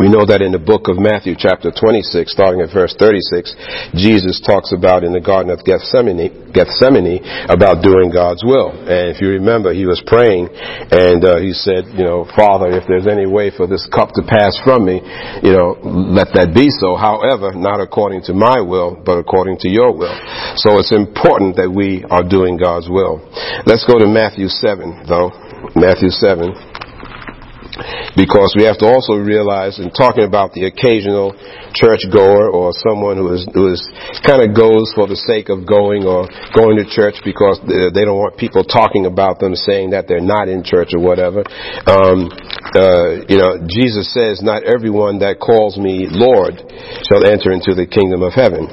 We know that in the book of Matthew chapter 26, starting at verse 36, Jesus talks about in the Garden of Gethsemane, Gethsemane about doing God's will. And if you remember, he was praying and uh, he said, you know, Father, if there's any way for this cup to pass from me, you know, let that be so. However, not according to my will, but according to your will. So it's important that we are doing God's will. Let's go to Matthew 7, though. Matthew 7 because we have to also realize in talking about the occasional church goer or someone who is who is kind of goes for the sake of going or going to church because they don't want people talking about them saying that they're not in church or whatever um, uh, you know jesus says not everyone that calls me lord shall enter into the kingdom of heaven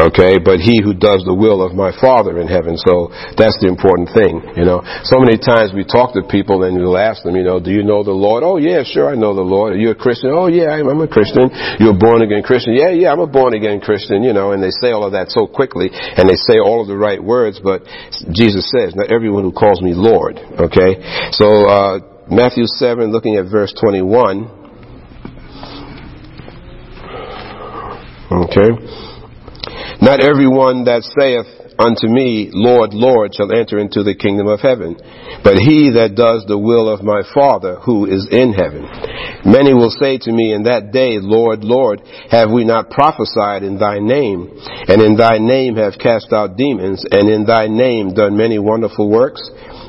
Okay, but he who does the will of my Father in heaven. So that's the important thing, you know. So many times we talk to people and we'll ask them, you know, do you know the Lord? Oh yeah, sure, I know the Lord. Are you a Christian? Oh yeah, I'm, a Christian. You're a born again Christian? Yeah, yeah, I'm a born again Christian, you know, and they say all of that so quickly and they say all of the right words, but Jesus says, not everyone who calls me Lord, okay? So, uh, Matthew 7, looking at verse 21. Okay. Not everyone that saith unto me, Lord, Lord, shall enter into the kingdom of heaven, but he that does the will of my Father who is in heaven. Many will say to me in that day, Lord, Lord, have we not prophesied in thy name, and in thy name have cast out demons, and in thy name done many wonderful works?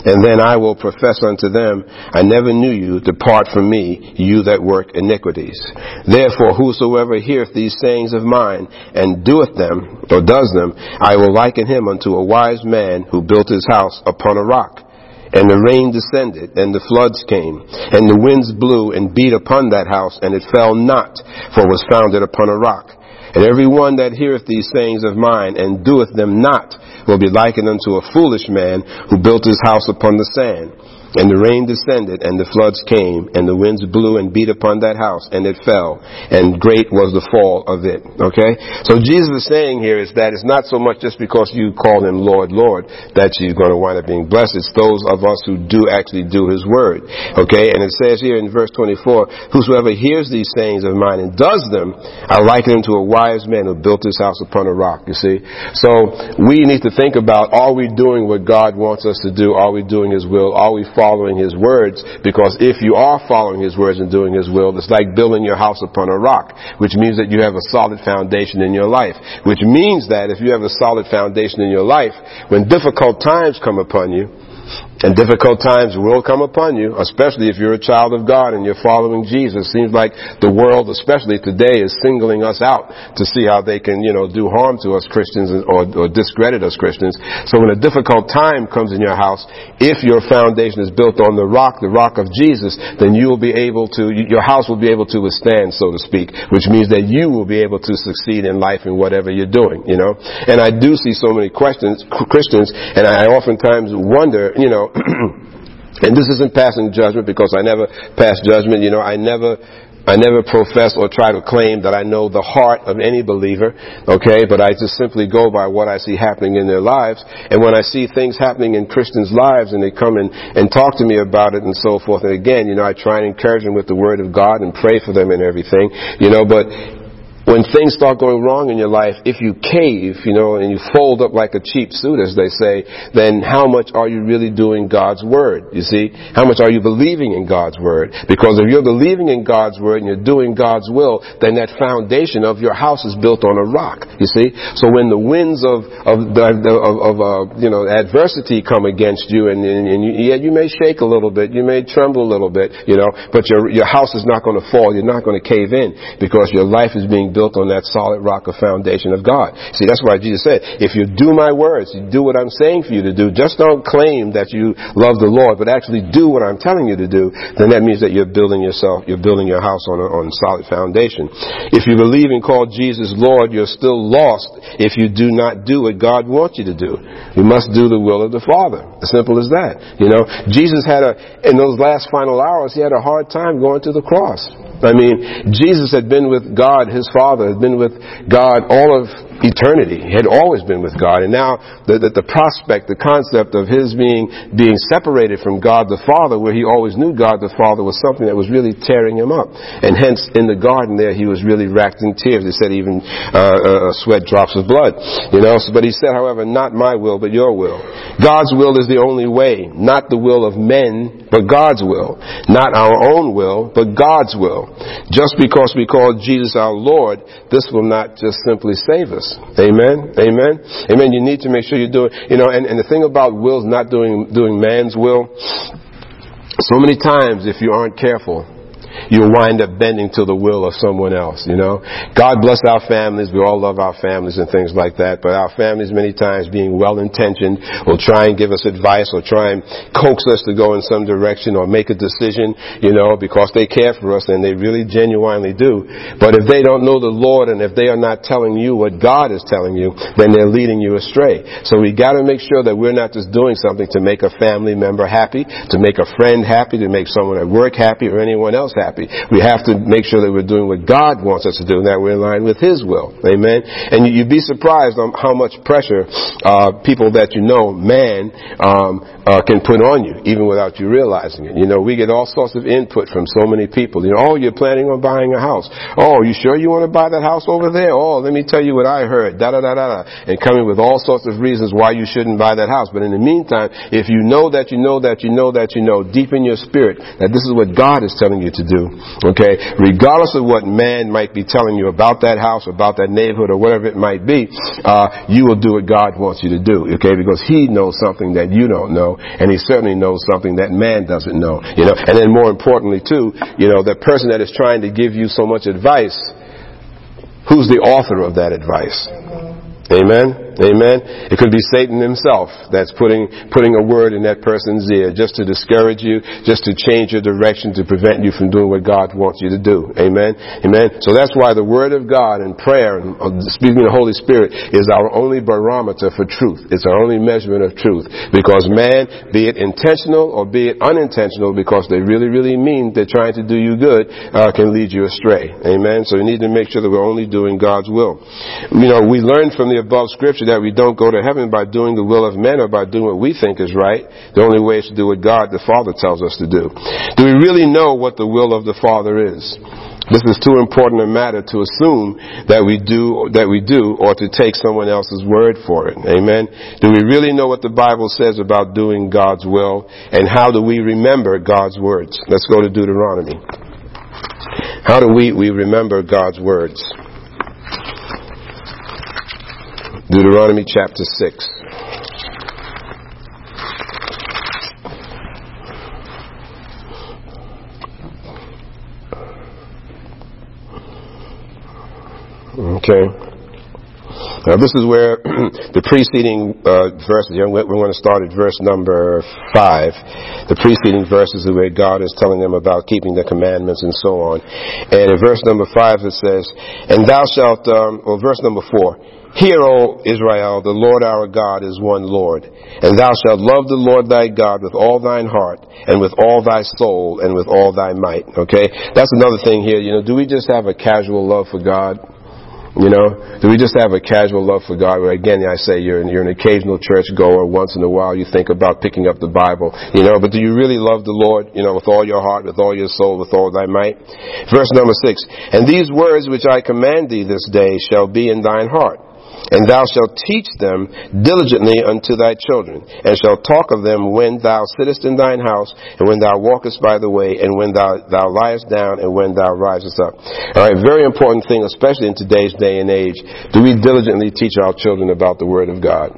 And then I will profess unto them, I never knew you, depart from me, you that work iniquities. Therefore, whosoever heareth these sayings of mine, and doeth them, or does them, I will liken him unto a wise man who built his house upon a rock. And the rain descended, and the floods came, and the winds blew and beat upon that house, and it fell not, for it was founded upon a rock. And every one that heareth these sayings of mine, and doeth them not, will be likened unto a foolish man who built his house upon the sand. And the rain descended, and the floods came, and the winds blew and beat upon that house, and it fell, and great was the fall of it. Okay? So Jesus is saying here is that it's not so much just because you call him Lord, Lord, that you're going to wind up being blessed. It's those of us who do actually do his word. Okay? And it says here in verse 24, Whosoever hears these sayings of mine and does them, I liken him to a wise man who built his house upon a rock. You see? So we need to think about, are we doing what God wants us to do? Are we doing his will? Are we following his words because if you are following his words and doing his will, it's like building your house upon a rock, which means that you have a solid foundation in your life, which means that if you have a solid foundation in your life, when difficult times come upon you, and difficult times will come upon you, especially if you're a child of God and you're following Jesus. Seems like the world, especially today, is singling us out to see how they can, you know, do harm to us Christians or, or discredit us Christians. So when a difficult time comes in your house, if your foundation is built on the rock, the rock of Jesus, then you will be able to, your house will be able to withstand, so to speak, which means that you will be able to succeed in life in whatever you're doing, you know. And I do see so many questions, Christians, and I oftentimes wonder, you know, and this isn't passing judgment because I never pass judgment. You know, I never I never profess or try to claim that I know the heart of any believer, okay, but I just simply go by what I see happening in their lives. And when I see things happening in Christians' lives and they come and, and talk to me about it and so forth, and again, you know, I try and encourage them with the Word of God and pray for them and everything, you know, but when things start going wrong in your life, if you cave, you know, and you fold up like a cheap suit, as they say, then how much are you really doing God's word? You see? How much are you believing in God's word? Because if you're believing in God's word and you're doing God's will, then that foundation of your house is built on a rock. You see? So when the winds of, of, of, of uh, you know, adversity come against you and, and, and you, yeah, you may shake a little bit, you may tremble a little bit, you know, but your, your house is not going to fall, you're not going to cave in because your life is being built on that solid rock of foundation of God. See, that's why Jesus said, if you do my words, you do what I'm saying for you to do, just don't claim that you love the Lord, but actually do what I'm telling you to do, then that means that you're building yourself, you're building your house on a, on solid foundation. If you believe and call Jesus Lord, you're still lost if you do not do what God wants you to do. You must do the will of the Father. As simple as that. You know, Jesus had a, in those last final hours, he had a hard time going to the cross. I mean, Jesus had been with God, his Father, had been with God all of eternity. Had always been with God. And now the, the, the, prospect, the concept of his being, being separated from God the Father, where he always knew God the Father, was something that was really tearing him up. And hence, in the garden there, he was really racked in tears. He said even uh, uh, sweat drops of blood. You know, so, but he said, however, not my will, but your will. God's will is the only way, not the will of men, but God's will. Not our own will, but God's will. Just because we call Jesus our Lord, this will not just simply save us. Amen? Amen? Amen. You need to make sure you do it. You know, and, and the thing about wills not doing, doing man's will, so many times if you aren't careful, you'll wind up bending to the will of someone else, you know. God bless our families. We all love our families and things like that. But our families many times being well intentioned will try and give us advice or try and coax us to go in some direction or make a decision, you know, because they care for us and they really genuinely do. But if they don't know the Lord and if they are not telling you what God is telling you, then they're leading you astray. So we gotta make sure that we're not just doing something to make a family member happy, to make a friend happy, to make someone at work happy or anyone else happy happy. We have to make sure that we're doing what God wants us to do and that we're in line with His will. Amen. And you'd be surprised on how much pressure uh, people that you know, man, um, uh, can put on you, even without you realizing it. You know, we get all sorts of input from so many people. You know, oh, you're planning on buying a house. Oh, you sure you want to buy that house over there? Oh, let me tell you what I heard. Da da da da da. And coming with all sorts of reasons why you shouldn't buy that house. But in the meantime, if you know that you know that you know that you know deep in your spirit that this is what God is telling you to do, Okay? Regardless of what man might be telling you about that house, about that neighborhood, or whatever it might be, uh, you will do what God wants you to do. Okay? Because He knows something that you don't know, and He certainly knows something that man doesn't know. You know? And then more importantly too, you know, the person that is trying to give you so much advice, who's the author of that advice? Amen? Amen. It could be Satan himself that's putting, putting a word in that person's ear just to discourage you, just to change your direction, to prevent you from doing what God wants you to do. Amen. Amen. So that's why the word of God and prayer and uh, speaking the Holy Spirit is our only barometer for truth. It's our only measurement of truth. Because man, be it intentional or be it unintentional, because they really, really mean they're trying to do you good, uh, can lead you astray. Amen. So we need to make sure that we're only doing God's will. You know, we learned from the above scripture that we don't go to heaven by doing the will of men or by doing what we think is right. The only way is to do what God the Father tells us to do. Do we really know what the will of the Father is? This is too important a matter to assume that we do that we do or to take someone else's word for it. Amen. Do we really know what the Bible says about doing God's will and how do we remember God's words? Let's go to Deuteronomy. How do we, we remember God's words? Deuteronomy chapter 6. Okay. Now this is where the preceding uh, verses, we're going to start at verse number 5. The preceding verses are where God is telling them about keeping the commandments and so on. And in verse number 5 it says, And thou shalt, um, or verse number 4, Hear, O Israel, the Lord our God is one Lord. And thou shalt love the Lord thy God with all thine heart, and with all thy soul, and with all thy might. Okay? That's another thing here. You know, do we just have a casual love for God? You know, do we just have a casual love for God? Where again, I say you're, you're an occasional church goer. Once in a while, you think about picking up the Bible. You know, but do you really love the Lord? You know, with all your heart, with all your soul, with all thy might. Verse number six. And these words which I command thee this day shall be in thine heart and thou shalt teach them diligently unto thy children, and shalt talk of them when thou sittest in thine house, and when thou walkest by the way, and when thou, thou liest down, and when thou risest up. Alright, very important thing, especially in today's day and age. Do we diligently teach our children about the Word of God?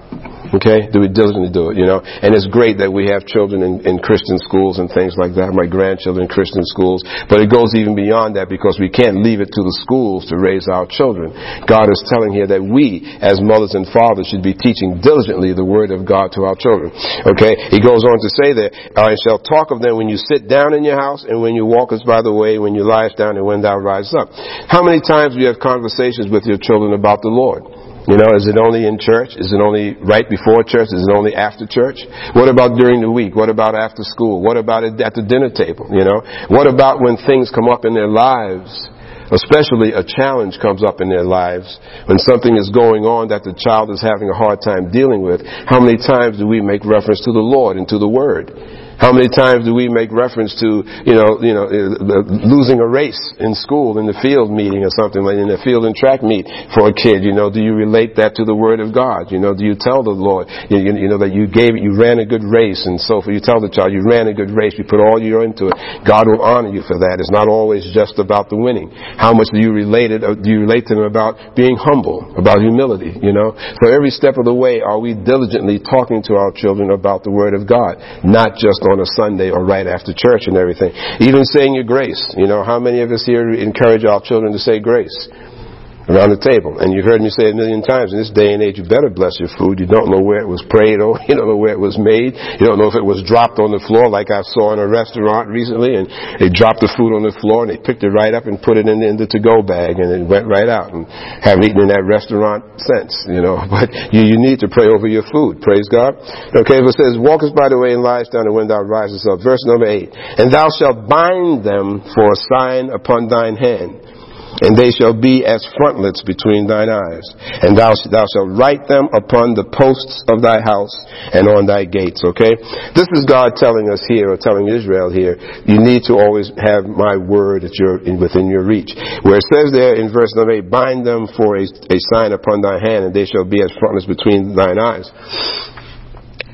Okay? Do we diligently do it, you know? And it's great that we have children in, in Christian schools and things like that, my grandchildren in Christian schools, but it goes even beyond that because we can't leave it to the schools to raise our children. God is telling here that we, as mothers and fathers, should be teaching diligently the Word of God to our children. Okay? He goes on to say that, I shall talk of them when you sit down in your house and when you walkest by the way, when you liest down and when thou rise up. How many times do you have conversations with your children about the Lord? You know, is it only in church? Is it only right before church? Is it only after church? What about during the week? What about after school? What about at the dinner table? You know, what about when things come up in their lives especially a challenge comes up in their lives, when something is going on that the child is having a hard time dealing with, how many times do we make reference to the Lord and to the Word? How many times do we make reference to, you know, you know, losing a race in school, in the field meeting or something, like in the field and track meet for a kid? You know, do you relate that to the Word of God? You know, do you tell the Lord, you, you know, that you gave, you ran a good race and so forth. You tell the child, you ran a good race, you put all you into it. God will honor you for that. It's not always just about the winning. How much do you relate it, uh, do you relate to them about being humble, about humility, you know? So every step of the way, are we diligently talking to our children about the Word of God? Not just on a Sunday or right after church and everything. Even saying your grace. You know, how many of us here encourage our children to say grace? Around the table. And you've heard me say a million times, in this day and age, you better bless your food. You don't know where it was prayed over. You don't know where it was made. You don't know if it was dropped on the floor like I saw in a restaurant recently and they dropped the food on the floor and they picked it right up and put it in, in the to-go bag and it went right out and haven't eaten in that restaurant since, you know. But you, you need to pray over your food. Praise God. Okay, but it says, walkest by the way and lies down and when thou risest up. Verse number eight. And thou shalt bind them for a sign upon thine hand and they shall be as frontlets between thine eyes. And thou, thou shalt write them upon the posts of thy house and on thy gates, okay? This is God telling us here, or telling Israel here, you need to always have my word at your, in, within your reach. Where it says there in verse number 8, bind them for a, a sign upon thy hand, and they shall be as frontlets between thine eyes.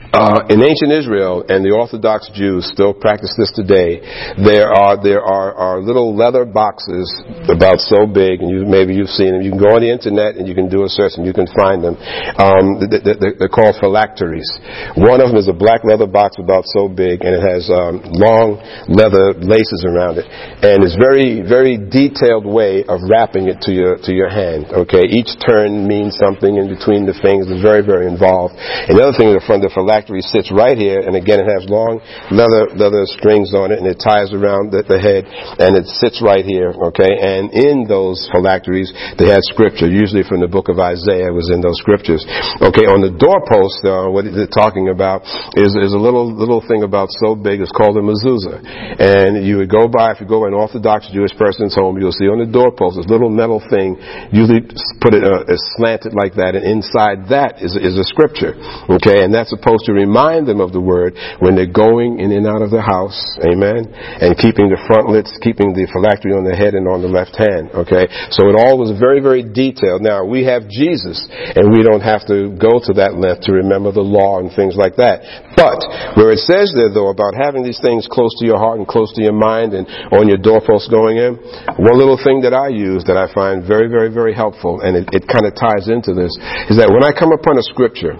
Uh, in ancient Israel, and the Orthodox Jews still practice this today, there are there are, are little leather boxes about so big, and you, maybe you've seen them. You can go on the internet and you can do a search and you can find them. Um, they're called phylacteries. One of them is a black leather box about so big, and it has um, long leather laces around it, and it's very very detailed way of wrapping it to your to your hand. Okay, each turn means something in between the fingers. It's very very involved. And the other thing, the front the phylactery phylactery sits right here, and again, it has long leather leather strings on it, and it ties around the, the head, and it sits right here. Okay, and in those phylacteries, they had scripture, usually from the book of Isaiah, was in those scriptures. Okay, on the doorpost, uh, what they're talking about is is a little little thing about so big. It's called a mezuzah, and you would go by if you go by an Orthodox Jewish person's home, you'll see on the doorpost this little metal thing, usually put it uh, slanted like that, and inside that is is a scripture. Okay, and that's supposed to to remind them of the word when they're going in and out of the house. Amen. And keeping the frontlets, keeping the phylactery on the head and on the left hand. Okay. So it all was very, very detailed. Now we have Jesus and we don't have to go to that length to remember the law and things like that. But where it says there though about having these things close to your heart and close to your mind and on your doorposts going in, one little thing that I use that I find very, very, very helpful and it, it kind of ties into this is that when I come upon a scripture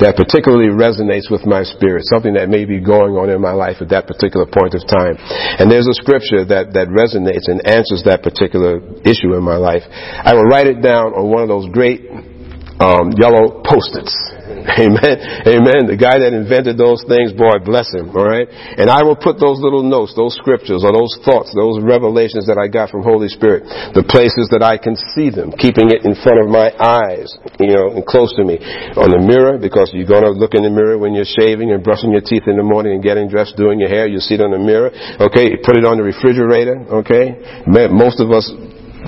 that particularly resonates with my spirit, something that may be going on in my life at that particular point of time. And there's a scripture that, that resonates and answers that particular issue in my life. I will write it down on one of those great um, yellow post-its Amen. Amen. The guy that invented those things, boy, bless him. All right. And I will put those little notes, those scriptures, or those thoughts, those revelations that I got from Holy Spirit, the places that I can see them, keeping it in front of my eyes, you know, and close to me. On the mirror, because you're going to look in the mirror when you're shaving and brushing your teeth in the morning and getting dressed, doing your hair. You see it on the mirror. Okay. Put it on the refrigerator. Okay. Most of us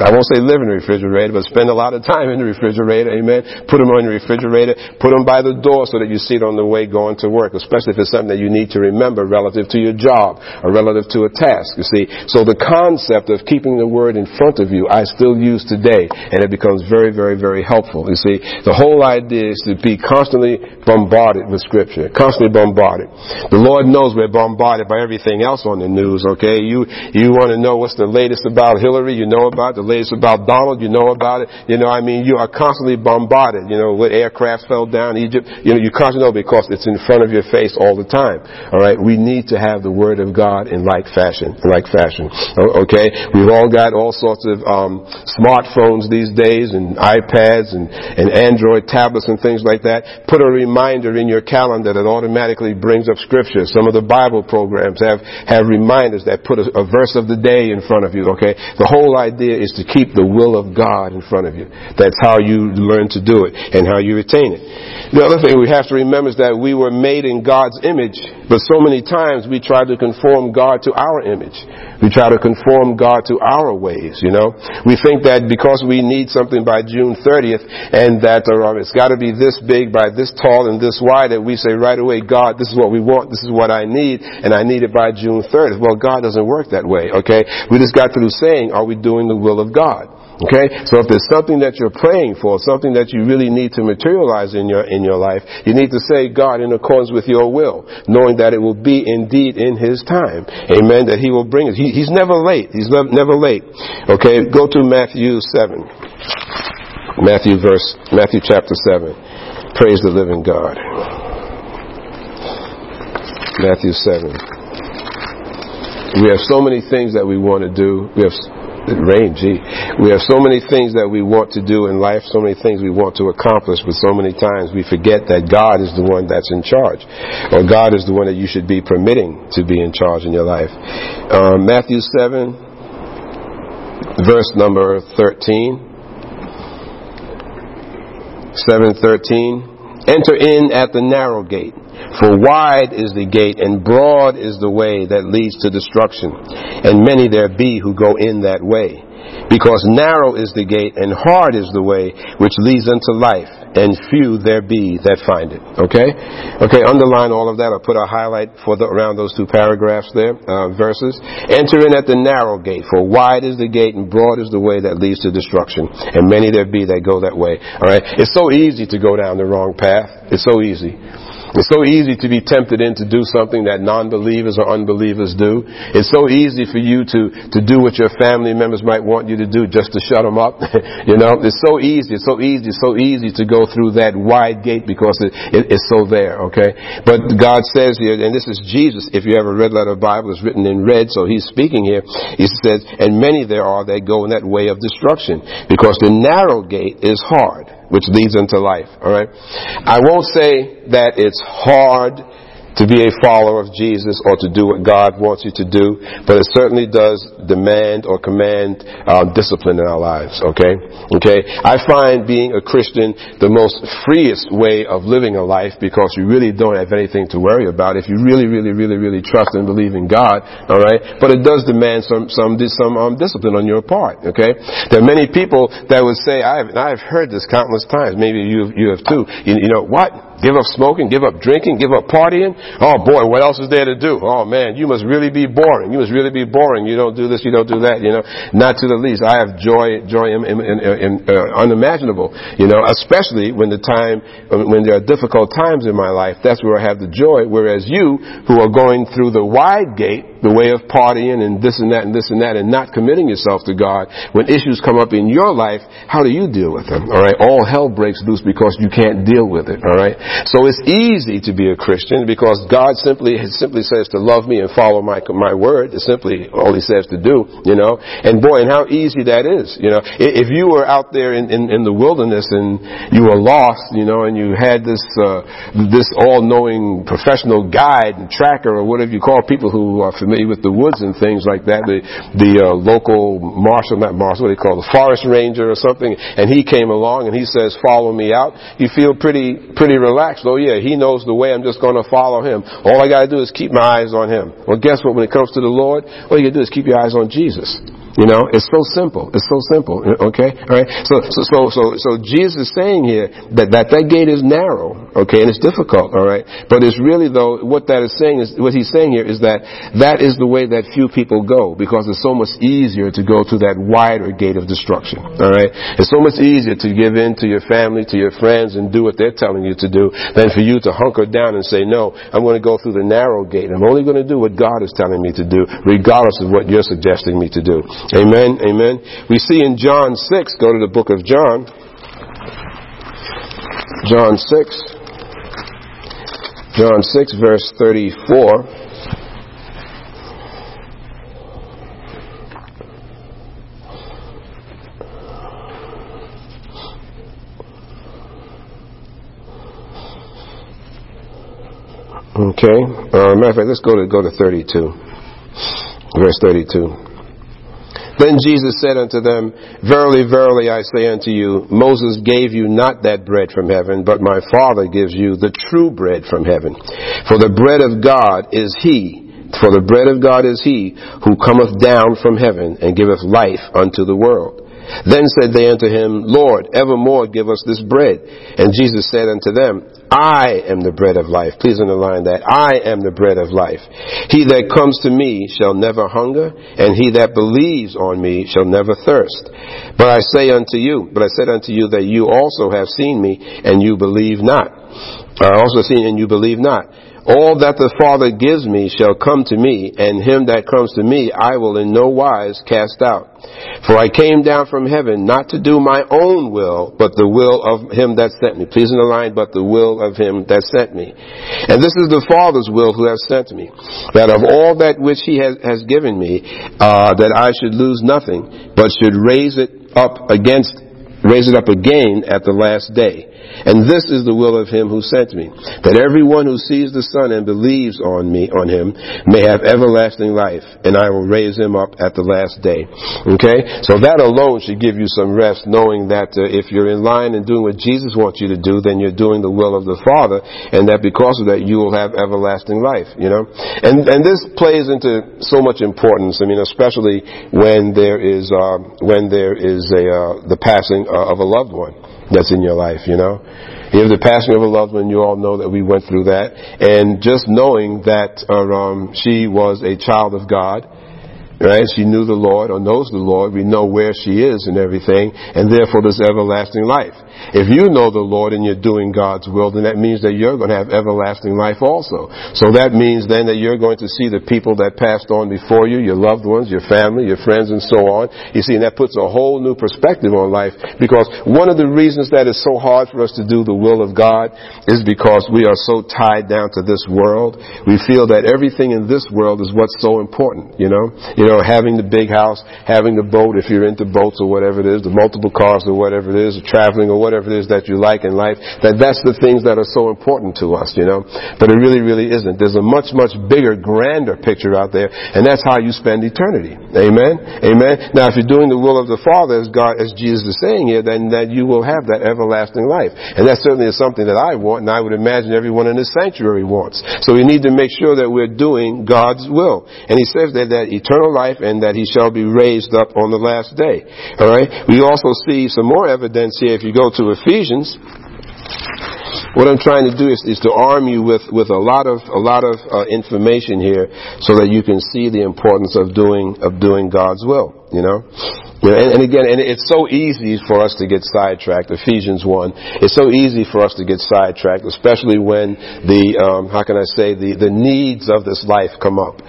I won't say live in the refrigerator, but spend a lot of time in the refrigerator. Amen. Put them on the refrigerator. Put them by the door so that you see it on the way going to work, especially if it's something that you need to remember relative to your job or relative to a task. You see. So the concept of keeping the word in front of you, I still use today, and it becomes very, very, very helpful. You see, the whole idea is to be constantly bombarded with scripture, constantly bombarded. The Lord knows we're bombarded by everything else on the news. Okay, you you want to know what's the latest about Hillary? You know about the latest about Donald, you know about it. You know, I mean, you are constantly bombarded. You know, what aircraft fell down Egypt. You know, you constantly know because it's in front of your face all the time. All right, we need to have the Word of God in like fashion. Like fashion. Okay, we've all got all sorts of um, smartphones these days and iPads and, and Android tablets and things like that. Put a reminder in your calendar that automatically brings up Scripture. Some of the Bible programs have have reminders that put a, a verse of the day in front of you. Okay, the whole idea is to keep the will of God in front of you. That's how you learn to do it and how you retain it. The other thing we have to remember is that we were made in God's image, but so many times we try to conform God to our image. We try to conform God to our ways, you know. We think that because we need something by June 30th and that uh, it's got to be this big by this tall and this wide that we say right away, God, this is what we want, this is what I need, and I need it by June 30th. Well, God doesn't work that way, okay? We just got through saying, are we doing the will of God? Okay? So if there's something that you're praying for, something that you really need to materialize in your, in your life, you need to say, God, in accordance with your will, knowing that it will be indeed in His time. Amen. That He will bring it. He, he's never late. He's never late. Okay? Go to Matthew 7. Matthew verse, Matthew chapter 7. Praise the living God. Matthew 7. We have so many things that we want to do. We have rain, gee. We have so many things that we want to do in life, so many things we want to accomplish, but so many times we forget that God is the one that's in charge. Or God is the one that you should be permitting to be in charge in your life. Um, Matthew 7, verse number 13. 713. Enter in at the narrow gate. For wide is the gate and broad is the way that leads to destruction, and many there be who go in that way. Because narrow is the gate and hard is the way which leads unto life, and few there be that find it. Okay? Okay, underline all of that. I'll put a highlight for the, around those two paragraphs there, uh, verses. Enter in at the narrow gate, for wide is the gate and broad is the way that leads to destruction, and many there be that go that way. Alright? It's so easy to go down the wrong path. It's so easy. It's so easy to be tempted in to do something that non-believers or unbelievers do. It's so easy for you to, to do what your family members might want you to do just to shut them up. you know, it's so easy, it's so easy, it's so easy to go through that wide gate because it, it, it's so there, okay? But God says here, and this is Jesus, if you have a red letter Bible, it's written in red, so he's speaking here. He says, and many there are that go in that way of destruction because the narrow gate is hard which leads into life. All right. I won't say that it's hard to be a follower of Jesus or to do what God wants you to do, but it certainly does demand or command uh, discipline in our lives. Okay, okay. I find being a Christian the most freest way of living a life because you really don't have anything to worry about if you really, really, really, really trust and believe in God. All right, but it does demand some some some um, discipline on your part. Okay, there are many people that would say, "I've I've heard this countless times. Maybe you you have too. You, you know what?" Give up smoking, give up drinking, give up partying. Oh boy, what else is there to do? Oh man, you must really be boring. You must really be boring. You don't do this, you don't do that, you know. Not to the least. I have joy, joy in, in, in, uh, unimaginable, you know, especially when the time, when there are difficult times in my life. That's where I have the joy. Whereas you, who are going through the wide gate, the way of partying and this and that and this and that and not committing yourself to God, when issues come up in your life, how do you deal with them? Alright? All hell breaks loose because you can't deal with it. Alright? So it's easy to be a Christian because God simply, simply says to love me and follow my, my word. It's simply all he says to do, you know? And boy, and how easy that is, you know? If you were out there in, in, in the wilderness and you were lost, you know, and you had this, uh, this all-knowing professional guide and tracker or whatever you call people who are familiar with the woods and things like that. The the uh, local marshal, not marshal, what do they call it, the forest ranger or something, and he came along and he says, "Follow me out." You feel pretty pretty relaxed. Oh yeah, he knows the way. I'm just going to follow him. All I got to do is keep my eyes on him. Well, guess what? When it comes to the Lord, all you got to do is keep your eyes on Jesus. You know, it's so simple. It's so simple. Okay, all right. So, so, so, so, Jesus is saying here that, that that gate is narrow. Okay, and it's difficult. All right, but it's really though what that is saying is what he's saying here is that that is the way that few people go because it's so much easier to go through that wider gate of destruction. All right, it's so much easier to give in to your family, to your friends, and do what they're telling you to do than for you to hunker down and say, no, I'm going to go through the narrow gate. I'm only going to do what God is telling me to do, regardless of what you're suggesting me to do. Amen. Amen. We see in John 6, go to the book of John. John 6. John 6, verse 34. Okay. Uh, matter of fact, let's go to go to 32. Verse 32. Then Jesus said unto them, Verily, verily, I say unto you, Moses gave you not that bread from heaven, but my Father gives you the true bread from heaven. For the bread of God is he, for the bread of God is he who cometh down from heaven and giveth life unto the world. Then said they unto him, Lord, evermore give us this bread. And Jesus said unto them, I am the bread of life. Please underline that. I am the bread of life. He that comes to me shall never hunger, and he that believes on me shall never thirst. But I say unto you, but I said unto you that you also have seen me, and you believe not. I also seen and you believe not. All that the Father gives me shall come to me, and him that comes to me I will in no wise cast out. For I came down from heaven not to do my own will, but the will of him that sent me. Please in the line, but the will of him that sent me. And this is the Father's will who has sent me, that of all that which he has, has given me, uh, that I should lose nothing, but should raise it up against raise it up again at the last day. And this is the will of him who sent me, that everyone who sees the Son and believes on me, on him, may have everlasting life, and I will raise him up at the last day. Okay? So that alone should give you some rest, knowing that uh, if you're in line and doing what Jesus wants you to do, then you're doing the will of the Father, and that because of that you will have everlasting life, you know? And, and this plays into so much importance, I mean, especially when there is, uh, when there is a, uh, the passing of a loved one that's in your life, you know. You have the passing of a loved one, you all know that we went through that. And just knowing that uh, um, she was a child of God, right? She knew the Lord or knows the Lord. We know where she is and everything, and therefore there's everlasting life. If you know the Lord and you're doing God's will, then that means that you're going to have everlasting life also. So that means then that you're going to see the people that passed on before you, your loved ones, your family, your friends, and so on. You see, and that puts a whole new perspective on life because one of the reasons that it's so hard for us to do the will of God is because we are so tied down to this world. We feel that everything in this world is what's so important, you know? You know, having the big house, having the boat, if you're into boats or whatever it is, the multiple cars or whatever it is, traveling or whatever it is that you like in life, that that's the things that are so important to us, you know. But it really, really isn't. There's a much, much bigger, grander picture out there, and that's how you spend eternity. Amen? Amen? Now, if you're doing the will of the Father, as God, as Jesus is saying here, then that you will have that everlasting life. And that certainly is something that I want, and I would imagine everyone in this sanctuary wants. So we need to make sure that we're doing God's will. And he says that, that eternal life and that he shall be raised up on the last day. Alright? We also see some more evidence here if you go to Ephesians. What I'm trying to do is, is to arm you with, with a lot of a lot of uh, information here, so that you can see the importance of doing of doing God's will. You know, you and, and, again, and it's so easy for us to get sidetracked. Ephesians one, it's so easy for us to get sidetracked, especially when the um, how can I say the the needs of this life come up,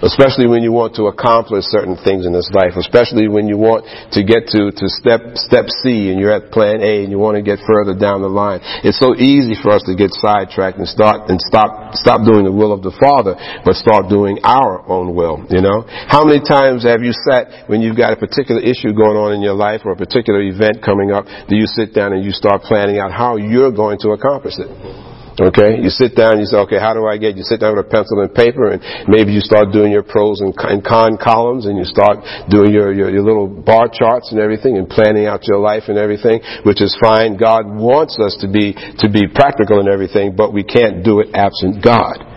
especially when you want to accomplish certain things in this life, especially when you want to get to to step step C and you're at plan A and you want to get further down the line. It's so easy for us to get sidetracked and start and stop stop doing the will of the Father, but start doing our own will. You know, how many times have you sat when you've got a particular issue going on in your life or a particular event coming up, do you sit down and you start planning out how you're going to accomplish it? Okay, you sit down and you say, okay, how do I get? You sit down with a pencil and paper, and maybe you start doing your pros and con columns, and you start doing your, your, your little bar charts and everything, and planning out your life and everything, which is fine. God wants us to be to be practical and everything, but we can't do it absent God.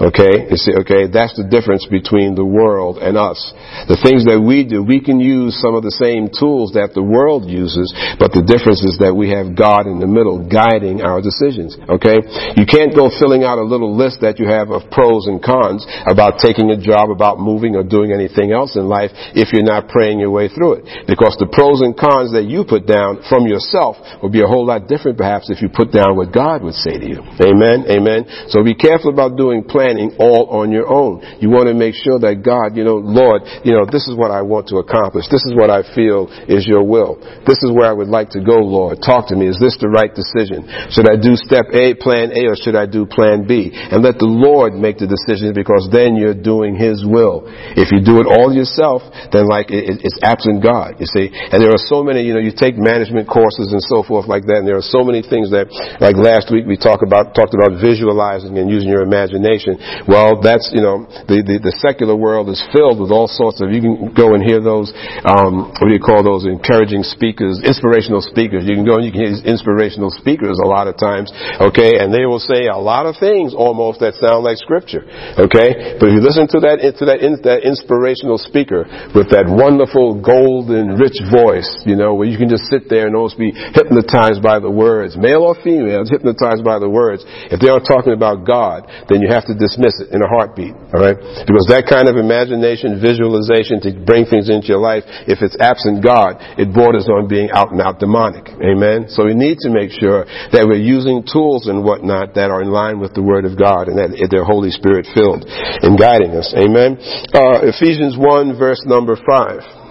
Okay? You see, okay, that's the difference between the world and us. The things that we do, we can use some of the same tools that the world uses, but the difference is that we have God in the middle guiding our decisions. Okay? You can't go filling out a little list that you have of pros and cons about taking a job, about moving or doing anything else in life if you're not praying your way through it. Because the pros and cons that you put down from yourself will be a whole lot different perhaps if you put down what God would say to you. Amen? Amen? So be careful about doing plans planning all on your own. You want to make sure that God, you know, Lord, you know, this is what I want to accomplish. This is what I feel is your will. This is where I would like to go, Lord. Talk to me. Is this the right decision? Should I do step A, plan A, or should I do plan B? And let the Lord make the decision because then you're doing His will. If you do it all yourself, then like it's absent God, you see. And there are so many, you know, you take management courses and so forth like that, and there are so many things that, like last week we talked about, talked about visualizing and using your imagination Well, that's, you know, the, the, the secular world is filled with all sorts of, you can go and hear those, um, what do you call those, encouraging speakers, inspirational speakers. You can go and you can hear inspirational speakers a lot of times, okay, and they will say a lot of things almost that sound like scripture, okay? But if you listen to that, to that, that inspirational speaker with that wonderful golden rich voice, you know, where you can just sit there and almost be hypnotized by the words, male or female, hypnotized by the words. If they are talking about God, then you have to dismiss it in a heartbeat, alright? Because that kind of imagination, visualization to bring things into your life, if it's absent God, it borders on being out and out demonic. Amen? So we need to make sure that we're using tools and whatnot that are in line with the Word of God and that they're Holy Spirit filled in guiding us. Amen? Uh, Ephesians 1 verse number 5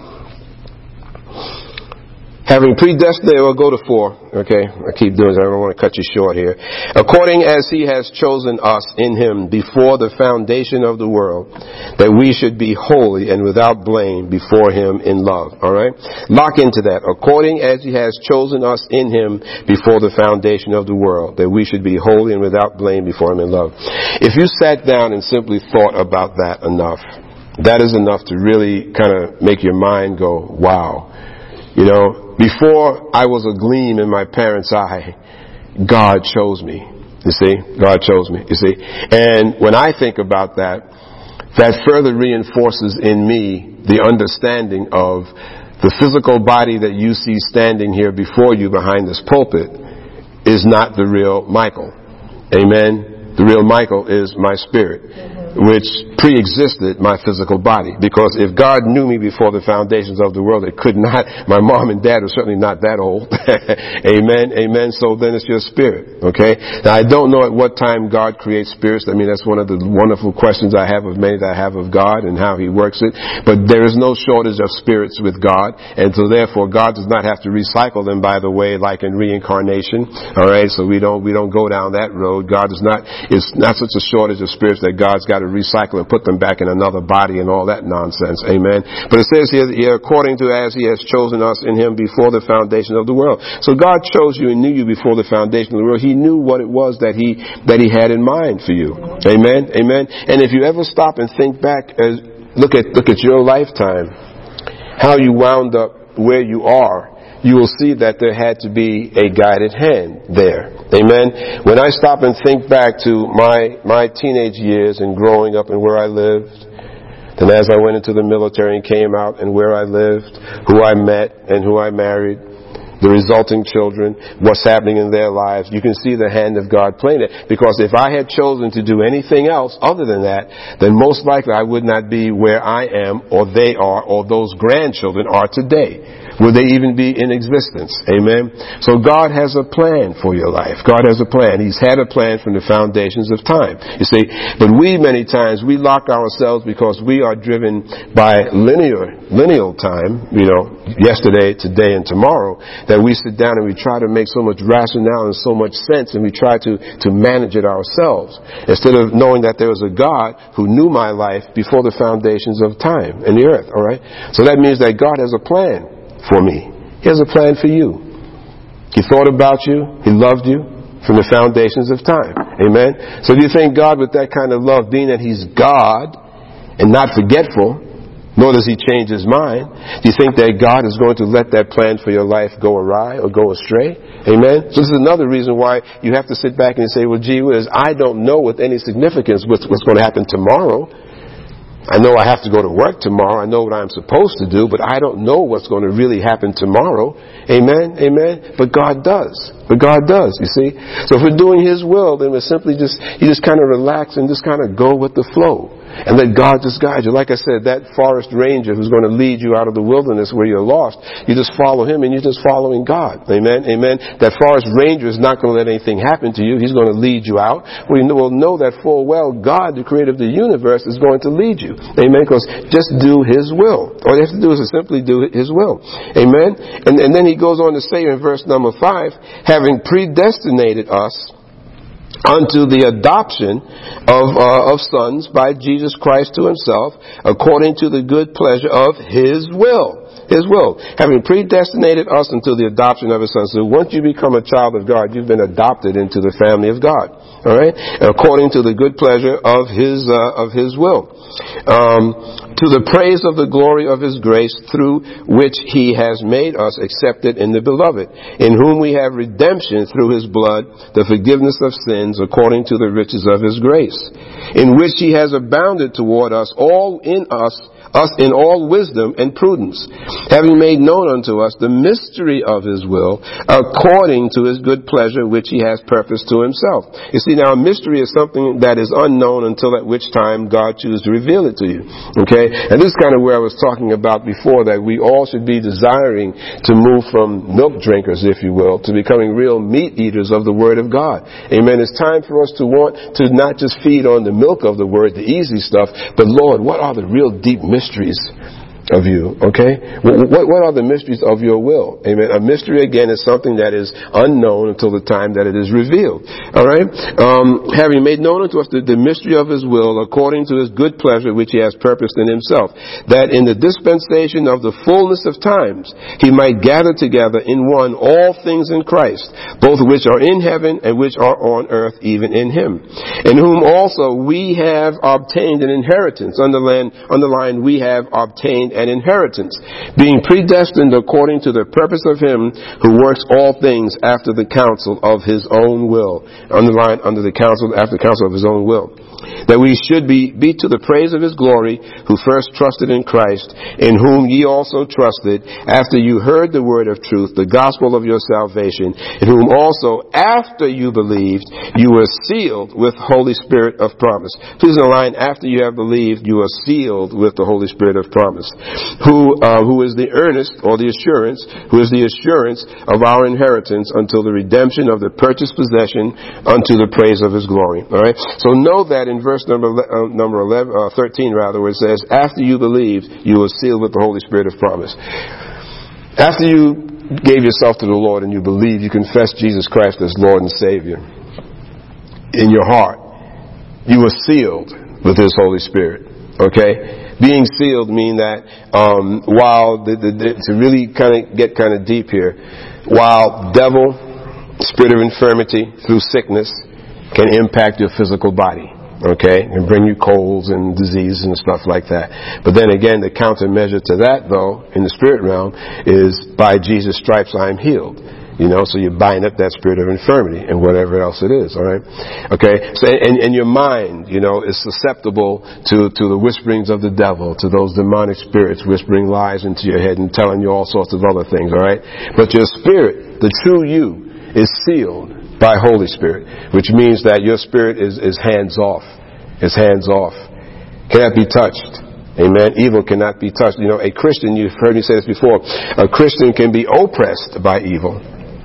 having predestined, we'll go to four, okay? I keep doing this, I don't want to cut you short here. According as he has chosen us in him before the foundation of the world, that we should be holy and without blame before him in love, alright? Lock into that. According as he has chosen us in him before the foundation of the world, that we should be holy and without blame before him in love. If you sat down and simply thought about that enough, that is enough to really kind of make your mind go, wow. You know, before I was a gleam in my parents' eye, God chose me. You see? God chose me. You see? And when I think about that, that further reinforces in me the understanding of the physical body that you see standing here before you behind this pulpit is not the real Michael. Amen? The real Michael is my spirit which pre-existed my physical body. Because if God knew me before the foundations of the world, it could not, my mom and dad are certainly not that old. amen, amen. So then it's your spirit, okay? Now I don't know at what time God creates spirits. I mean, that's one of the wonderful questions I have of many that I have of God and how He works it. But there is no shortage of spirits with God, and so therefore God does not have to recycle them, by the way, like in reincarnation. Alright, so we don't, we don't go down that road. God does not, it's not such a shortage of spirits that God's got to recycle and put them back in another body and all that nonsense. Amen. But it says here, here, according to as he has chosen us in him before the foundation of the world. So God chose you and knew you before the foundation of the world. He knew what it was that he, that he had in mind for you. Amen. Amen. And if you ever stop and think back as, look at, look at your lifetime, how you wound up where you are, you will see that there had to be a guided hand there. Amen. When I stop and think back to my, my teenage years and growing up and where I lived, then as I went into the military and came out and where I lived, who I met and who I married, the resulting children, what's happening in their lives, you can see the hand of God playing it. Because if I had chosen to do anything else other than that, then most likely I would not be where I am or they are or those grandchildren are today. Would they even be in existence? Amen. So God has a plan for your life. God has a plan. He's had a plan from the foundations of time. You see, but we many times we lock ourselves because we are driven by linear lineal time, you know, yesterday, today, and tomorrow, that we sit down and we try to make so much rationale and so much sense and we try to, to manage it ourselves. Instead of knowing that there was a God who knew my life before the foundations of time and the earth, alright? So that means that God has a plan for me. He has a plan for you. He thought about you. He loved you from the foundations of time. Amen. So do you think God with that kind of love, being that He's God and not forgetful, nor does He change His mind, do you think that God is going to let that plan for your life go awry or go astray? Amen. So this is another reason why you have to sit back and say, well, gee whiz, I don't know with any significance what's, what's going to happen tomorrow. I know I have to go to work tomorrow. I know what I'm supposed to do, but I don't know what's going to really happen tomorrow. Amen? Amen? But God does. But God does, you see? So if we're doing His will, then we're simply just, you just kind of relax and just kind of go with the flow and let God just guide you. Like I said, that forest ranger who's going to lead you out of the wilderness where you're lost, you just follow him and you're just following God. Amen? Amen? That forest ranger is not going to let anything happen to you. He's going to lead you out. We will know that full well God, the creator of the universe, is going to lead you. Amen? Because just do His will. All you have to do is simply do His will. Amen? And, and then he goes on to say in verse number five, having predestinated us unto the adoption of, uh, of sons by Jesus Christ to himself, according to the good pleasure of his will. His will, having predestinated us unto the adoption of his son. So once you become a child of God, you've been adopted into the family of God. All right, according to the good pleasure of his uh, of his will, um, to the praise of the glory of his grace, through which he has made us accepted in the beloved, in whom we have redemption through his blood, the forgiveness of sins, according to the riches of his grace, in which he has abounded toward us all in us us in all wisdom and prudence, having made known unto us the mystery of his will, according to his good pleasure which he has purposed to himself. You see, now a mystery is something that is unknown until at which time God chooses to reveal it to you. Okay? And this is kind of where I was talking about before that we all should be desiring to move from milk drinkers, if you will, to becoming real meat eaters of the Word of God. Amen. It's time for us to want to not just feed on the milk of the Word, the easy stuff, but Lord, what are the real deep mysteries mysteries of you, okay? What, what are the mysteries of your will? Amen. A mystery, again, is something that is unknown until the time that it is revealed. All right? Um, having made known unto us the, the mystery of his will according to his good pleasure which he has purposed in himself, that in the dispensation of the fullness of times he might gather together in one all things in Christ, both which are in heaven and which are on earth, even in him, in whom also we have obtained an inheritance. Underline, underline we have obtained an inheritance, being predestined according to the purpose of him who works all things after the counsel of his own will. Underline under the counsel, after the counsel of his own will that we should be, be to the praise of his glory, who first trusted in Christ, in whom ye also trusted, after you heard the word of truth, the gospel of your salvation, in whom also, after you believed, you were sealed with Holy Spirit of promise. Please line, after you have believed, you are sealed with the Holy Spirit of promise, who, uh, who is the earnest, or the assurance, who is the assurance of our inheritance until the redemption of the purchased possession unto the praise of his glory. Alright? So know that in verse number, uh, number 11, uh, 13 rather, where it says, after you believed, you were sealed with the Holy Spirit of promise. After you gave yourself to the Lord and you believe, you confess Jesus Christ as Lord and Savior in your heart, you were sealed with His Holy Spirit. Okay? Being sealed mean that um, while the, the, the, to really kind of get kind of deep here, while devil, spirit of infirmity through sickness can impact your physical body okay, and bring you colds and diseases and stuff like that. But then again, the countermeasure to that, though, in the spirit realm, is by Jesus' stripes I am healed. You know, so you're up that spirit of infirmity and whatever else it is, alright? Okay? So, and, and your mind, you know, is susceptible to, to the whisperings of the devil, to those demonic spirits whispering lies into your head and telling you all sorts of other things, alright? But your spirit, the true you, is sealed by Holy Spirit, which means that your spirit is, is hands off. It's hands off. Cannot be touched. Amen. Evil cannot be touched. You know, a Christian, you've heard me say this before, a Christian can be oppressed by evil.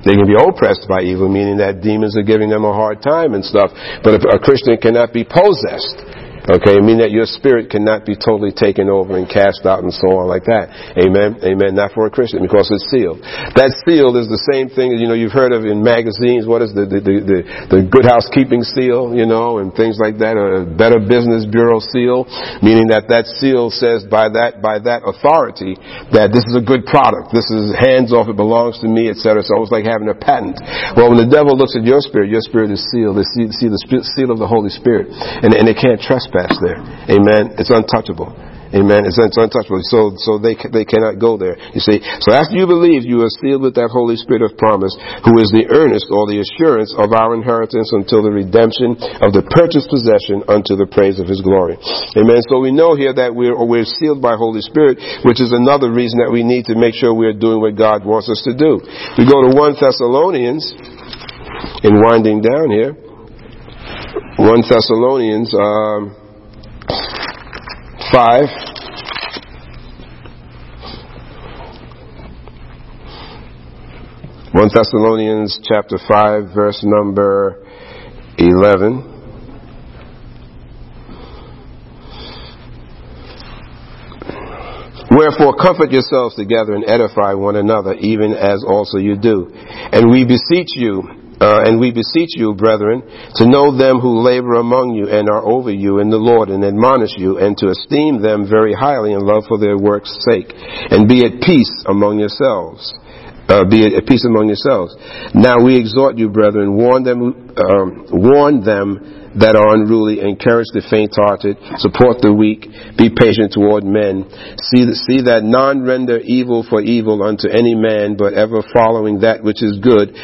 They can be oppressed by evil, meaning that demons are giving them a hard time and stuff. But a Christian cannot be possessed. Okay, I mean that your spirit cannot be totally taken over and cast out and so on like that. Amen. Amen. Not for a Christian because it's sealed. That seal is the same thing you know you've heard of in magazines. What is the the the, the, the Good Housekeeping seal? You know, and things like that. A Better Business Bureau seal, meaning that that seal says by that by that authority that this is a good product. This is hands off. It belongs to me, etc. So it's like having a patent. Well, when the devil looks at your spirit, your spirit is sealed. They see, see the seal of the Holy Spirit, and and they can't trespass there. Amen. It's untouchable. Amen. It's, it's untouchable. So, so they, they cannot go there. You see. So after you believe, you are sealed with that Holy Spirit of promise, who is the earnest or the assurance of our inheritance until the redemption of the purchased possession unto the praise of His glory. Amen. So we know here that we're, we're sealed by Holy Spirit, which is another reason that we need to make sure we're doing what God wants us to do. We go to 1 Thessalonians, in winding down here. 1 Thessalonians, um, 5. One Thessalonians chapter five, verse number eleven. Wherefore comfort yourselves together and edify one another, even as also you do. And we beseech you, Uh, and we beseech you, brethren, to know them who labor among you and are over you in the Lord and admonish you, and to esteem them very highly in love for their work's sake, and be at peace among yourselves. Uh, be at peace among yourselves. Now we exhort you, brethren, warn them, um, warn them that are unruly, encourage the faint-hearted, support the weak, be patient toward men. See, see that none render evil for evil unto any man, but ever following that which is good,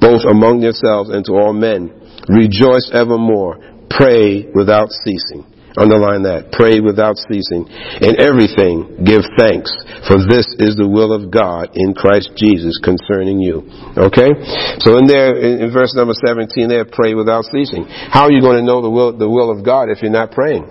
both among yourselves and to all men. Rejoice evermore. Pray without ceasing. Underline that. Pray without ceasing. In everything, give thanks, for this is the will of God in Christ Jesus concerning you. Okay? So in there, in, verse number 17 there, pray without ceasing. How are you going to know the will, the will of God if you're not praying?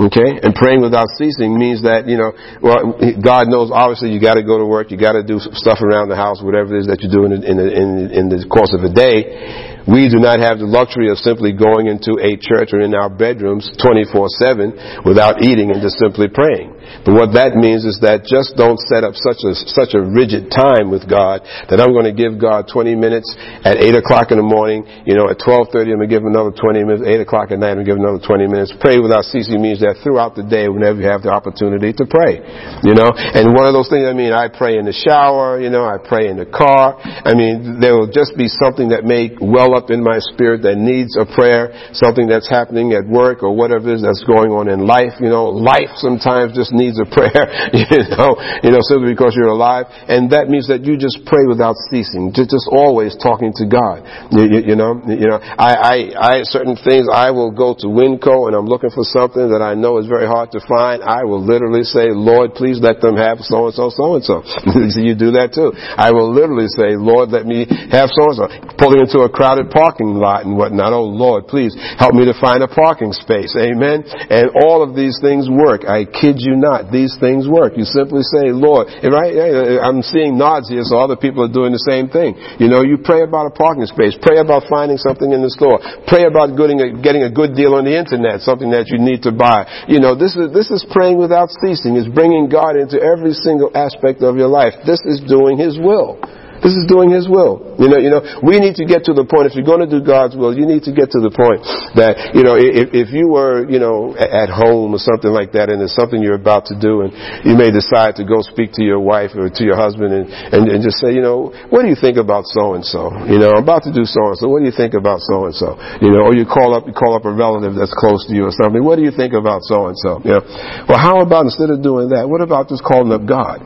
Okay? And praying without ceasing means that, you know, well, God knows obviously you gotta go to work, you gotta do stuff around the house, whatever it is that you're doing in, in, in, in the course of a day. We do not have the luxury of simply going into a church or in our bedrooms 24-7 without eating and just simply praying. But what that means is that just don't set up such a, such a rigid time with God that I'm going to give God 20 minutes at 8 o'clock in the morning, you know, at 12.30 I'm going to give another 20 minutes, 8 o'clock at night I'm going to give another 20 minutes. Pray without ceasing means that throughout the day, whenever you have the opportunity to pray, you know, and one of those things, I mean, I pray in the shower, you know, I pray in the car. I mean, there will just be something that may well up in my spirit that needs a prayer, something that's happening at work or whatever it is that's going on in life, you know, life sometimes just needs a prayer, you know, you know, simply because you're alive. And that means that you just pray without ceasing, just, just always talking to God. You, you, you know, you know, I, I, I, certain things, I will go to Winco and I'm looking for something that I know is very hard to find. I will literally say, Lord, please let them have so and so, so and so. You do that too. I will literally say, Lord, let me have so and so. Pulling into a crowded parking lot and whatnot. Oh Lord, please help me to find a parking space. Amen. And all of these things work. I kid you not. These things work. You simply say, Lord, right? I'm seeing nods here, so other people are doing the same thing. You know, you pray about a parking space. Pray about finding something in the store. Pray about getting a, getting a good deal on the internet, something that you need to buy. You know, this is, this is praying without ceasing. It's bringing God into every single aspect of your life. This is doing His will. This is doing His will. You know, you know, we need to get to the point, if you're going to do God's will, you need to get to the point that, you know, if, if you were, you know, at home or something like that and there's something you're about to do and you may decide to go speak to your wife or to your husband and, and, and just say, you know, what do you think about so and so? You know, I'm about to do so and so. What do you think about so and so? You know, or you call up, you call up a relative that's close to you or something. What do you think about so and so? Know, well, how about instead of doing that, what about just calling up God?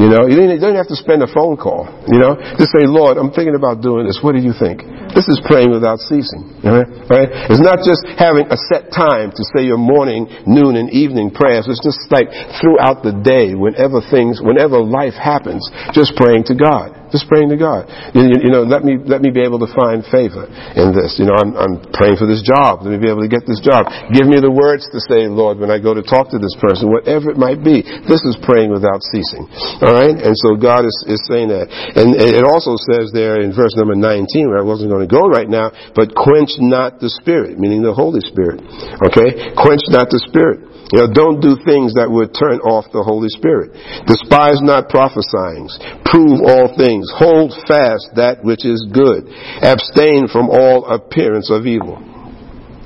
You know, you don't, have to spend a phone call. You know, just say, Lord, I'm thinking about doing this. What do you think? This is praying without ceasing. Right? right? It's not just having a set time to say your morning, noon, and evening prayers. It's just like throughout the day, whenever things, whenever life happens, just praying to God. Just praying to God. You, you, you, know, let me let me be able to find favor in this. You know, I'm, I'm praying for this job. Let me be able to get this job. Give me the words to say, Lord, when I go to talk to this person, whatever it might be. This is praying without ceasing. All right, and so God is, is saying that, and it also says there in verse number 19, where I wasn't going to go right now, but quench not the Spirit, meaning the Holy Spirit. Okay, quench not the Spirit. You know, don't do things that would turn off the Holy Spirit. Despise not prophesying. Prove all things. Hold fast that which is good. Abstain from all appearance of evil.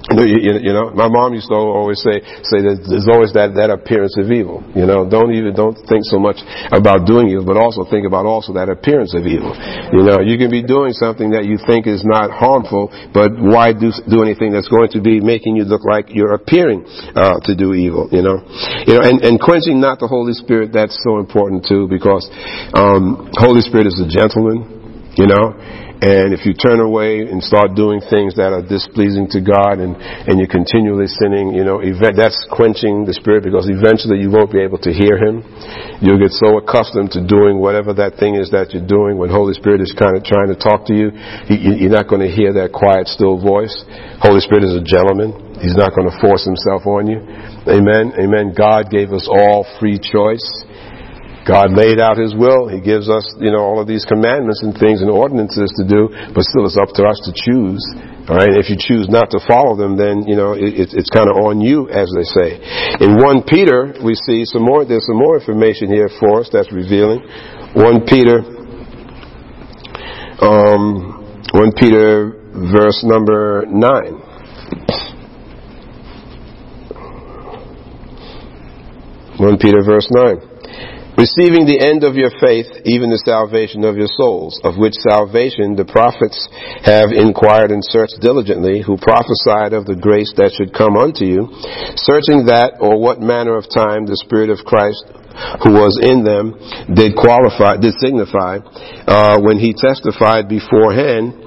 You, you, know, my mom used to always say, say that there's always that, that appearance of evil. You know, don't even, don't think so much about doing evil, but also think about also that appearance of evil. You know, you can be doing something that you think is not harmful, but why do, do anything that's going to be making you look like you're appearing, uh, to do evil, you know? You know, and, and quenching not the Holy Spirit, that's so important too, because, um, Holy Spirit is a gentleman, you know? And if you turn away and start doing things that are displeasing to God and, and you're continually sinning, you know, event, that's quenching the Spirit because eventually you won't be able to hear Him. You'll get so accustomed to doing whatever that thing is that you're doing when Holy Spirit is kind of trying to talk to you, you're not going to hear that quiet, still voice. Holy Spirit is a gentleman. He's not going to force Himself on you. Amen. Amen. God gave us all free choice. God laid out His will. He gives us, you know, all of these commandments and things and ordinances to do, but still it's up to us to choose. All right. If you choose not to follow them, then you know it, it's kind of on you, as they say. In one Peter, we see some more. There's some more information here for us that's revealing. One Peter, um, 1 Peter verse number 9. One Peter verse nine. Receiving the end of your faith, even the salvation of your souls, of which salvation the prophets have inquired and searched diligently, who prophesied of the grace that should come unto you, searching that or what manner of time the Spirit of Christ who was in them did qualify, did signify, uh, when he testified beforehand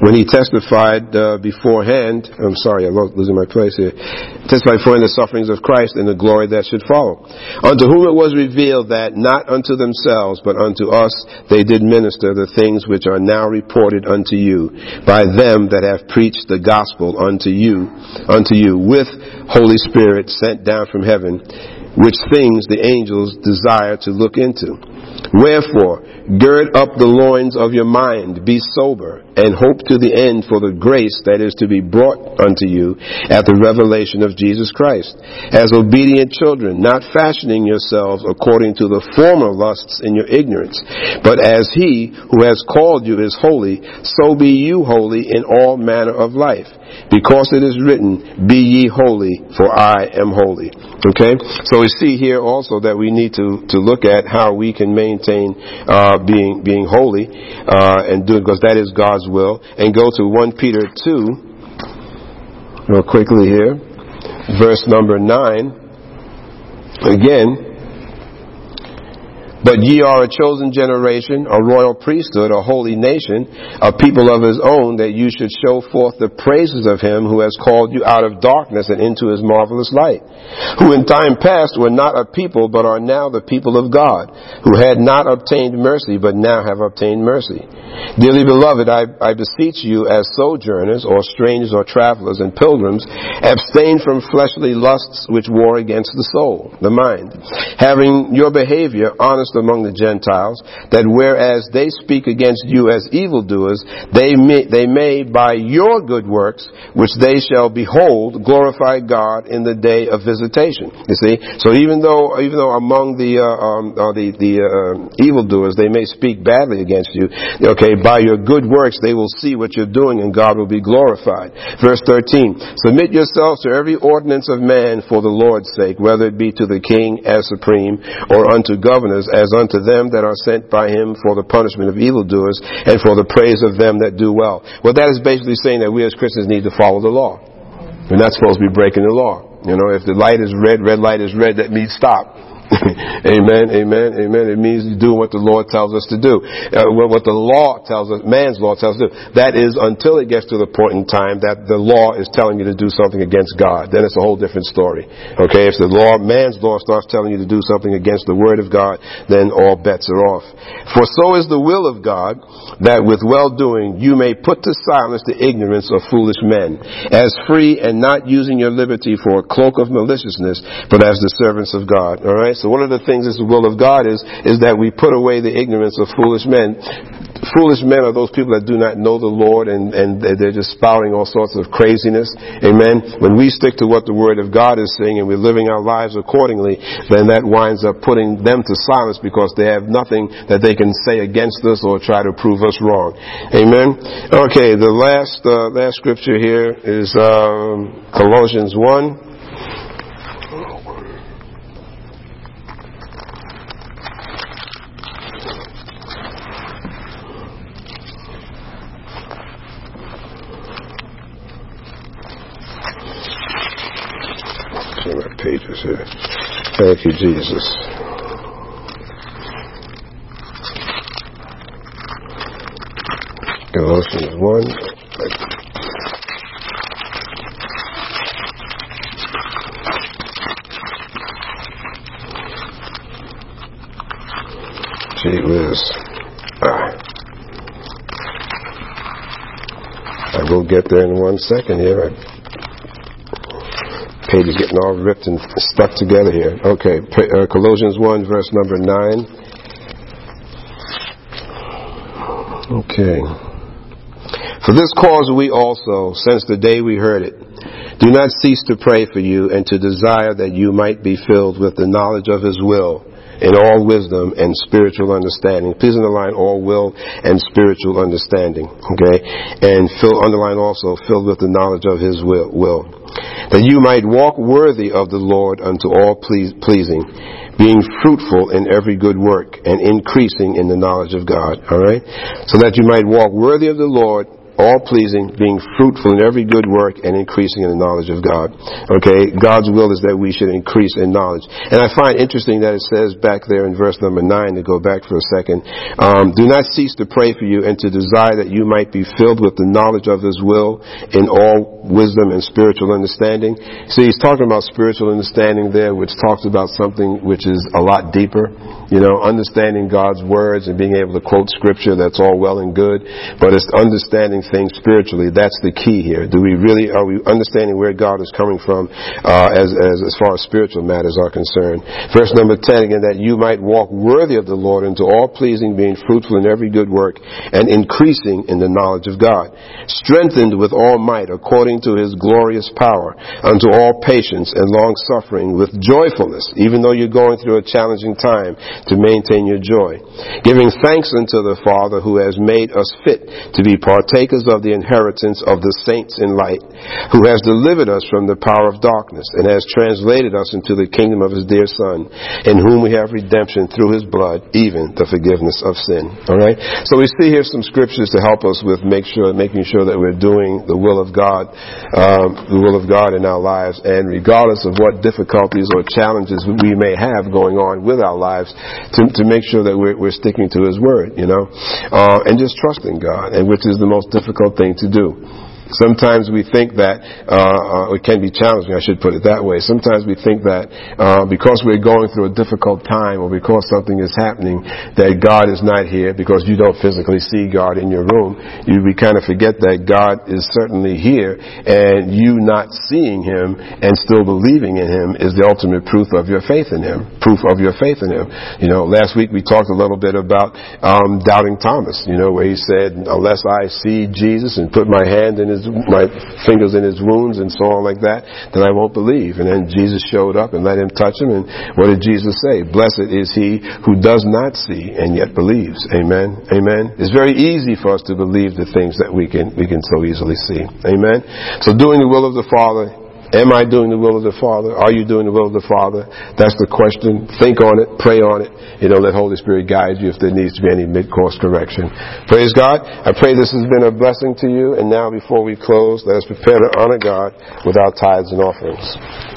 when he testified uh, beforehand, I'm sorry, I'm losing my place here, testified beforehand the sufferings of Christ and the glory that should follow. Unto whom it was revealed that not unto themselves, but unto us they did minister the things which are now reported unto you by them that have preached the gospel unto you, unto you with Holy Spirit sent down from heaven, which things the angels desire to look into. Wherefore, gird up the loins of your mind, be sober, and hope to the end for the grace that is to be brought unto you at the revelation of Jesus Christ. As obedient children, not fashioning yourselves according to the former lusts in your ignorance, but as he who has called you is holy, so be you holy in all manner of life. Because it is written, Be ye holy, for I am holy. Okay? So we see here also that we need to, to look at how we can maintain uh, being being holy uh, and do it because that is God's will. And go to 1 Peter 2, real quickly here, verse number 9. Again, but ye are a chosen generation, a royal priesthood, a holy nation, a people of his own, that you should show forth the praises of him who has called you out of darkness and into his marvelous light, who in time past were not a people, but are now the people of God, who had not obtained mercy, but now have obtained mercy. Dearly beloved, I, I beseech you as sojourners, or strangers, or travelers, and pilgrims, abstain from fleshly lusts which war against the soul, the mind, having your behavior honest among the Gentiles, that whereas they speak against you as evildoers, they may, they may by your good works, which they shall behold, glorify God in the day of visitation. You see, so even though even though among the uh, um, uh, the the uh, evildoers they may speak badly against you, okay, by your good works they will see what you're doing and God will be glorified. Verse 13: Submit yourselves to every ordinance of man for the Lord's sake, whether it be to the king as supreme or unto governors as as unto them that are sent by him for the punishment of evildoers and for the praise of them that do well. Well, that is basically saying that we as Christians need to follow the law. We're not supposed to be breaking the law. You know, if the light is red, red light is red, that means stop. amen, amen, amen. It means doing what the Lord tells us to do. Uh, what the law tells us, man's law tells us to do. That is until it gets to the point in time that the law is telling you to do something against God. Then it's a whole different story. Okay, if the law, man's law starts telling you to do something against the word of God, then all bets are off. For so is the will of God that with well doing you may put to silence the ignorance of foolish men, as free and not using your liberty for a cloak of maliciousness, but as the servants of God. All right. So one of the things is the will of God is, is that we put away the ignorance of foolish men. Foolish men are those people that do not know the Lord and, and they're just spouting all sorts of craziness. Amen. When we stick to what the Word of God is saying and we're living our lives accordingly, then that winds up putting them to silence because they have nothing that they can say against us or try to prove us wrong. Amen. Okay, the last, uh, last scripture here is um, Colossians 1. pages here. Thank you, Jesus. Colossians 1. Gee whiz. I will get there in one second here page is getting all ripped and stuck together here. Okay, uh, Colossians 1, verse number 9. Okay. For this cause we also, since the day we heard it, do not cease to pray for you and to desire that you might be filled with the knowledge of his will in all wisdom and spiritual understanding. Please underline all will and spiritual understanding. Okay? And fill, underline also filled with the knowledge of his will, will. That you might walk worthy of the Lord unto all pleasing, being fruitful in every good work and increasing in the knowledge of God. Alright? So that you might walk worthy of the Lord all pleasing, being fruitful in every good work, and increasing in the knowledge of God. Okay, God's will is that we should increase in knowledge. And I find interesting that it says back there in verse number nine, to go back for a second, um, do not cease to pray for you and to desire that you might be filled with the knowledge of His will in all wisdom and spiritual understanding. See, he's talking about spiritual understanding there, which talks about something which is a lot deeper. You know, understanding God's words and being able to quote scripture, that's all well and good, but it's understanding things spiritually. That's the key here. Do we really, are we understanding where God is coming from, uh, as, as, as far as spiritual matters are concerned? Verse number 10 again, that you might walk worthy of the Lord into all pleasing, being fruitful in every good work and increasing in the knowledge of God, strengthened with all might according to his glorious power unto all patience and long suffering with joyfulness, even though you're going through a challenging time to maintain your joy. Giving thanks unto the Father who has made us fit to be partakers of the inheritance of the saints in light, who has delivered us from the power of darkness and has translated us into the kingdom of his dear Son, in whom we have redemption through his blood, even the forgiveness of sin. Alright? So we see here some scriptures to help us with make sure, making sure that we're doing the will of God, um, the will of God in our lives, and regardless of what difficulties or challenges we may have going on with our lives, to, to make sure that we're, we're sticking to His Word, you know, uh, and just trusting God, and which is the most difficult thing to do. Sometimes we think that uh, uh, it can be challenging. I should put it that way. Sometimes we think that uh, because we're going through a difficult time, or because something is happening, that God is not here because you don't physically see God in your room. You, we kind of forget that God is certainly here, and you not seeing Him and still believing in Him is the ultimate proof of your faith in Him. Proof of your faith in Him. You know, last week we talked a little bit about um, doubting Thomas. You know, where he said, "Unless I see Jesus and put my hand in His his, my fingers in his wounds and so on like that, then I won't believe. And then Jesus showed up and let him touch him. And what did Jesus say? Blessed is he who does not see and yet believes. Amen. Amen. It's very easy for us to believe the things that we can, we can so easily see. Amen. So doing the will of the Father Am I doing the will of the Father? Are you doing the will of the Father? That's the question. Think on it. Pray on it. You know, let Holy Spirit guide you if there needs to be any mid-course correction. Praise God. I pray this has been a blessing to you. And now before we close, let us prepare to honor God with our tithes and offerings.